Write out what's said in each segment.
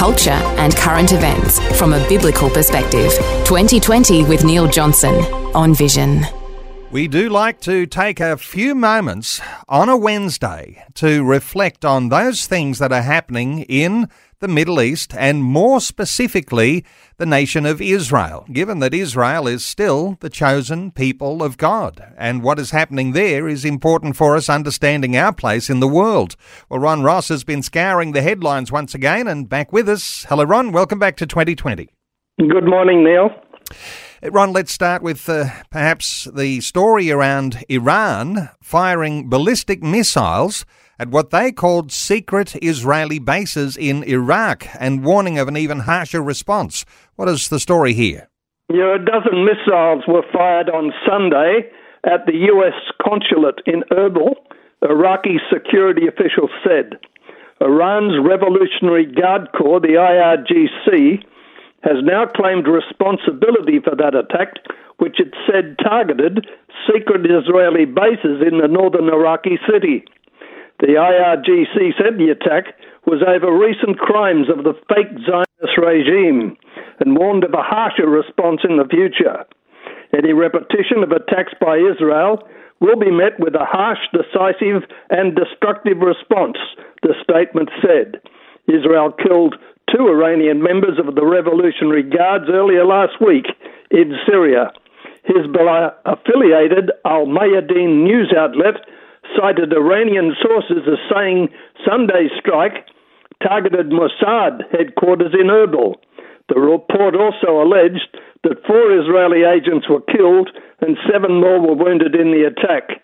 culture, and current events from a biblical perspective. 2020 with Neil Johnson on Vision. We do like to take a few moments on a Wednesday to reflect on those things that are happening in the Middle East, and more specifically, the nation of Israel, given that Israel is still the chosen people of God. And what is happening there is important for us understanding our place in the world. Well, Ron Ross has been scouring the headlines once again and back with us. Hello, Ron. Welcome back to 2020. Good morning, Neil. Uh, Ron, let's start with uh, perhaps the story around Iran firing ballistic missiles at what they called secret Israeli bases in Iraq and warning of an even harsher response. What is the story here? Yeah, a dozen missiles were fired on Sunday at the U.S. consulate in Erbil, Iraqi security officials said. Iran's Revolutionary Guard Corps, the IRGC, has now claimed responsibility for that attack, which it said targeted secret Israeli bases in the northern Iraqi city. The IRGC said the attack was over recent crimes of the fake Zionist regime and warned of a harsher response in the future. Any repetition of attacks by Israel will be met with a harsh, decisive, and destructive response, the statement said. Israel killed two Iranian members of the Revolutionary Guards earlier last week in Syria. Hezbollah affiliated Al Mayadeen news outlet cited Iranian sources as saying Sunday's strike targeted Mossad headquarters in Erbil. The report also alleged that four Israeli agents were killed and seven more were wounded in the attack.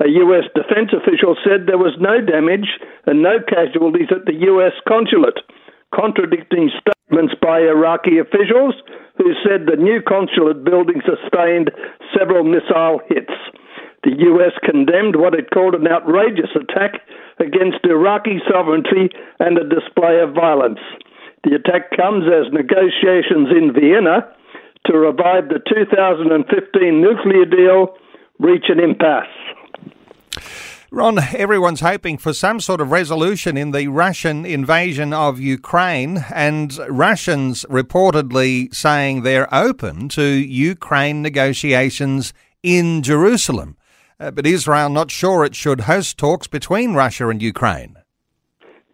A U.S. defense official said there was no damage and no casualties at the U.S. consulate, contradicting statements by Iraqi officials who said the new consulate building sustained several missile hits. The US condemned what it called an outrageous attack against Iraqi sovereignty and a display of violence. The attack comes as negotiations in Vienna to revive the 2015 nuclear deal reach an impasse. Ron, everyone's hoping for some sort of resolution in the Russian invasion of Ukraine, and Russians reportedly saying they're open to Ukraine negotiations in Jerusalem. Uh, but Israel not sure it should host talks between Russia and Ukraine.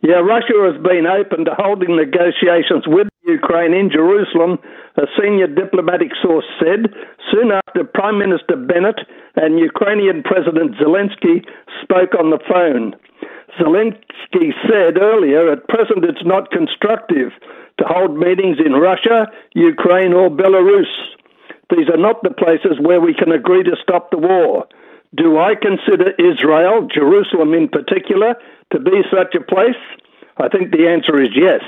Yeah, Russia has been open to holding negotiations with Ukraine in Jerusalem, a senior diplomatic source said, soon after Prime Minister Bennett and Ukrainian President Zelensky spoke on the phone. Zelensky said earlier, at present it's not constructive to hold meetings in Russia, Ukraine, or Belarus. These are not the places where we can agree to stop the war. Do I consider Israel, Jerusalem in particular, to be such a place? I think the answer is yes.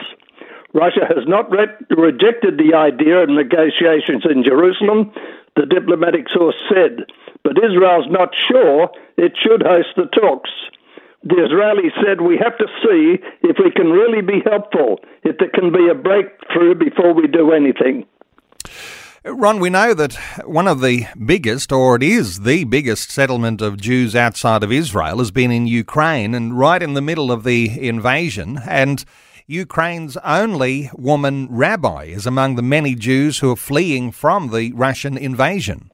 Russia has not re- rejected the idea of negotiations in Jerusalem, the diplomatic source said, but Israel's not sure it should host the talks. The Israelis said we have to see if we can really be helpful, if there can be a breakthrough before we do anything. Ron, we know that one of the biggest, or it is the biggest settlement of Jews outside of Israel has been in Ukraine and right in the middle of the invasion. And Ukraine's only woman rabbi is among the many Jews who are fleeing from the Russian invasion.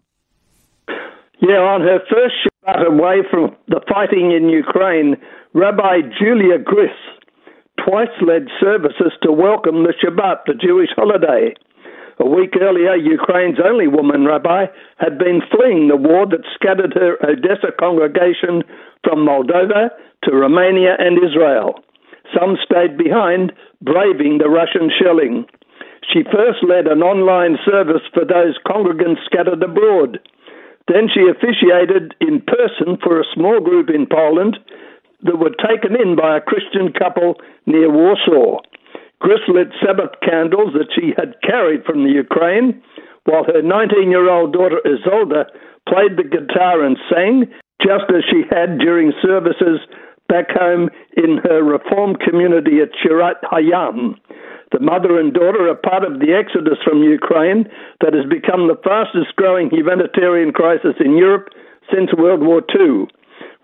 Yeah, on her first Shabbat away from the fighting in Ukraine, Rabbi Julia Gris twice led services to welcome the Shabbat, the Jewish holiday. A week earlier, Ukraine's only woman rabbi had been fleeing the war that scattered her Odessa congregation from Moldova to Romania and Israel. Some stayed behind, braving the Russian shelling. She first led an online service for those congregants scattered abroad. Then she officiated in person for a small group in Poland that were taken in by a Christian couple near Warsaw. Gristlit Sabbath candles that she had carried from the Ukraine, while her 19 year old daughter Isolde played the guitar and sang, just as she had during services back home in her reform community at Shirat Hayam. The mother and daughter are part of the exodus from Ukraine that has become the fastest growing humanitarian crisis in Europe since World War II.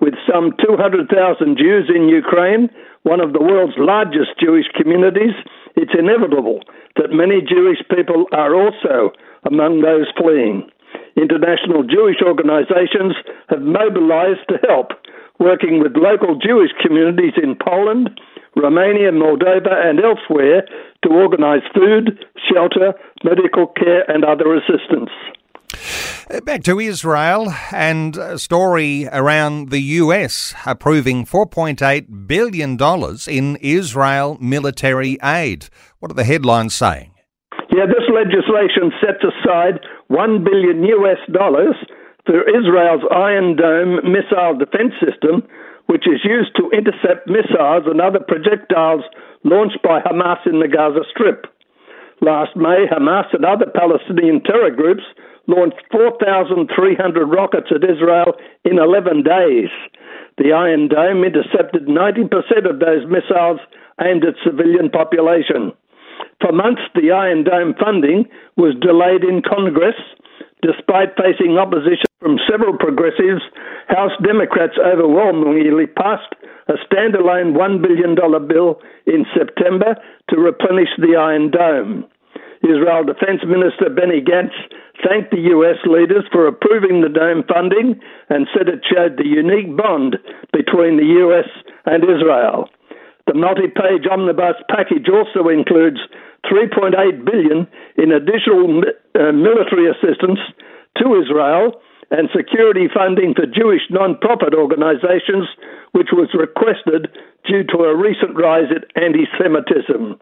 With some 200,000 Jews in Ukraine, one of the world's largest Jewish communities, it's inevitable that many Jewish people are also among those fleeing. International Jewish organizations have mobilized to help, working with local Jewish communities in Poland, Romania, Moldova, and elsewhere to organize food, shelter, medical care, and other assistance. Uh, back to Israel and a story around the US approving $4.8 billion in Israel military aid. What are the headlines saying? Yeah, this legislation sets aside 1 billion US dollars for Israel's Iron Dome missile defense system, which is used to intercept missiles and other projectiles launched by Hamas in the Gaza Strip. Last May, Hamas and other Palestinian terror groups launched 4,300 rockets at Israel in 11 days. The Iron Dome intercepted 90% of those missiles aimed at civilian population. For months, the Iron Dome funding was delayed in Congress, despite facing opposition from several progressives. House Democrats overwhelmingly passed a standalone $1 billion bill in September to replenish the Iron Dome. Israel Defense Minister Benny Gantz thanked the US leaders for approving the dome funding and said it showed the unique bond between the US and Israel. The multi-page omnibus package also includes 3.8 billion in additional uh, military assistance to Israel and security funding for Jewish non-profit organizations, which was requested due to a recent rise in anti-Semitism.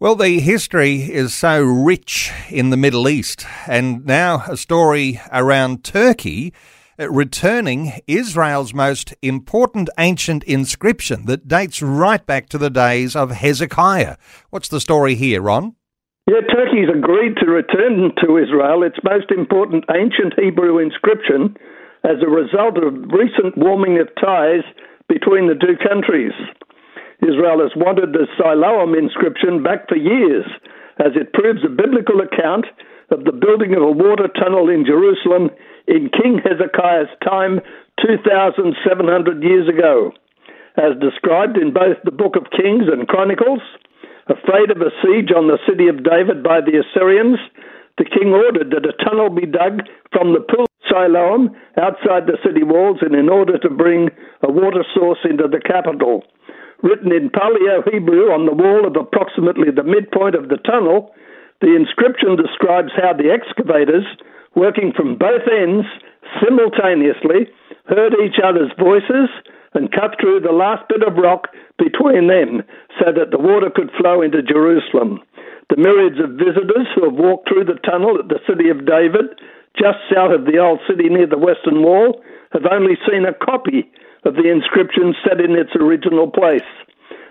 Well, the history is so rich in the Middle East, and now a story around Turkey uh, returning Israel's most important ancient inscription that dates right back to the days of Hezekiah. What's the story here, Ron? Yeah, Turkey's agreed to return to Israel its most important ancient Hebrew inscription as a result of recent warming of ties between the two countries. Israel has wanted the Siloam inscription back for years, as it proves a biblical account of the building of a water tunnel in Jerusalem in King Hezekiah's time 2,700 years ago. As described in both the Book of Kings and Chronicles, afraid of a siege on the city of David by the Assyrians, the king ordered that a tunnel be dug from the pool of Siloam outside the city walls and in order to bring a water source into the capital. Written in Paleo Hebrew on the wall of approximately the midpoint of the tunnel, the inscription describes how the excavators working from both ends simultaneously, heard each other's voices and cut through the last bit of rock between them so that the water could flow into Jerusalem. The myriads of visitors who have walked through the tunnel at the city of David, just south of the old city near the western wall, have only seen a copy of the inscription set in its original place.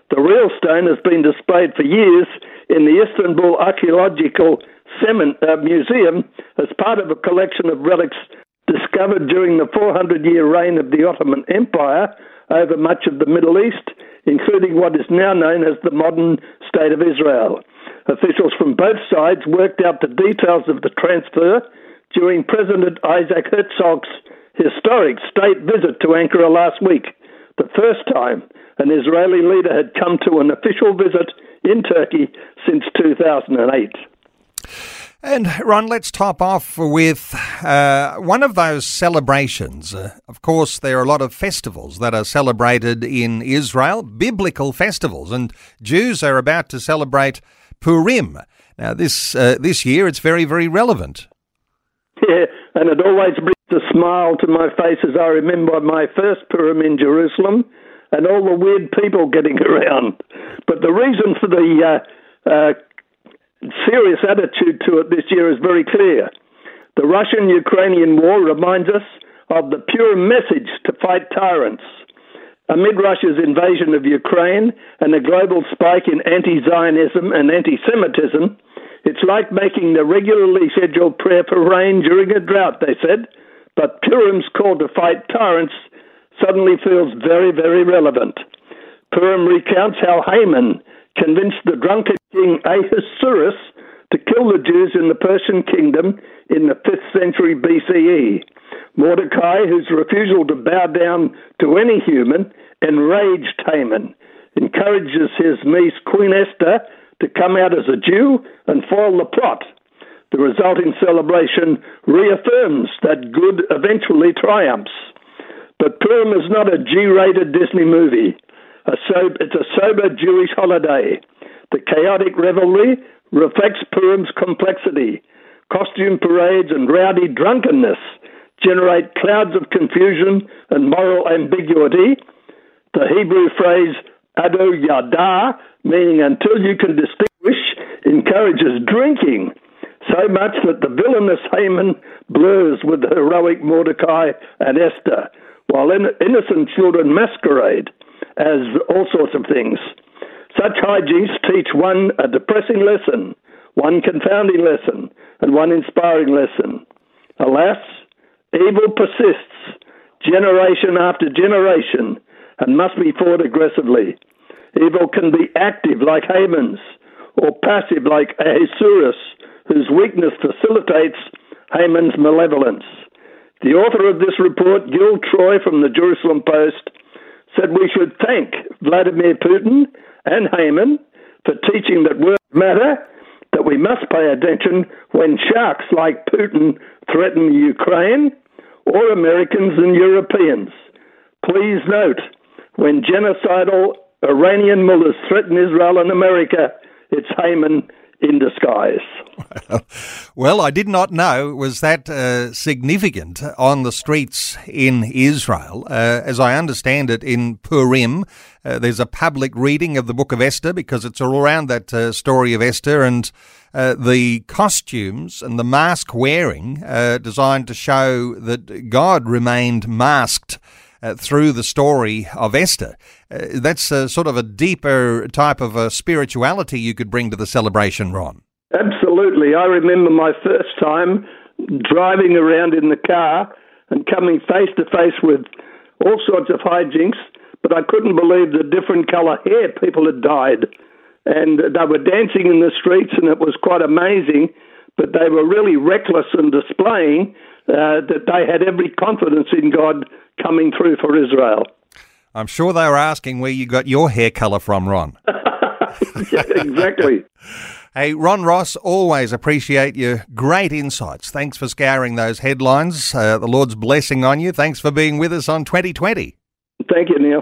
The real stone has been displayed for years in the Istanbul Archaeological uh, Museum as part of a collection of relics discovered during the 400 year reign of the Ottoman Empire over much of the Middle East, including what is now known as the modern State of Israel. Officials from both sides worked out the details of the transfer during President Isaac Herzog's historic state visit to Ankara last week, the first time an Israeli leader had come to an official visit in Turkey since 2008. And Ron, let's top off with uh, one of those celebrations. Uh, of course, there are a lot of festivals that are celebrated in Israel, biblical festivals, and Jews are about to celebrate Purim. Now, this uh, this year, it's very, very relevant. Yeah, and it always brings a smile to my face as I remember my first Purim in Jerusalem and all the weird people getting around. But the reason for the uh, uh, serious attitude to it this year is very clear. The Russian Ukrainian war reminds us of the pure message to fight tyrants. Amid Russia's invasion of Ukraine and a global spike in anti Zionism and anti Semitism, it's like making the regularly scheduled prayer for rain during a drought, they said. But Purim's call to fight tyrants suddenly feels very, very relevant. Purim recounts how Haman convinced the drunken king Ahasuerus to kill the Jews in the Persian kingdom in the 5th century BCE. Mordecai, whose refusal to bow down to any human enraged Haman, encourages his niece Queen Esther to come out as a Jew and foil the plot. The resulting celebration reaffirms that good eventually triumphs. But Purim is not a G rated Disney movie. A it's a sober Jewish holiday. The chaotic revelry reflects Purim's complexity. Costume parades and rowdy drunkenness generate clouds of confusion and moral ambiguity. The Hebrew phrase ado yada, meaning until you can distinguish, encourages drinking so much that the villainous Haman blurs with the heroic Mordecai and Esther, while innocent children masquerade as all sorts of things. Such hijinks teach one a depressing lesson, one confounding lesson, and one inspiring lesson. Alas, evil persists generation after generation and must be fought aggressively. Evil can be active like Haman's, or passive like Ahasuerus, whose weakness facilitates Haman's malevolence. The author of this report, Gil Troy from the Jerusalem Post, said we should thank Vladimir Putin and Haman for teaching that words matter, that we must pay attention when sharks like Putin threaten Ukraine or Americans and Europeans. Please note, when genocidal Iranian mullahs threaten Israel and America, it's Haman in disguise. Well, I did not know it was that uh, significant on the streets in Israel. Uh, as I understand it, in Purim, uh, there's a public reading of the book of Esther because it's all around that uh, story of Esther and uh, the costumes and the mask wearing uh, designed to show that God remained masked uh, through the story of Esther. Uh, that's uh, sort of a deeper type of uh, spirituality you could bring to the celebration, Ron. Absolutely. I remember my first time driving around in the car and coming face to face with all sorts of hijinks, but I couldn't believe the different colour hair people had dyed. And they were dancing in the streets, and it was quite amazing. But they were really reckless in displaying uh, that they had every confidence in God coming through for Israel. I'm sure they were asking where you got your hair colour from, Ron. yeah, exactly. Hey, Ron Ross, always appreciate your great insights. Thanks for scouring those headlines. Uh, the Lord's blessing on you. Thanks for being with us on 2020. Thank you, Neil.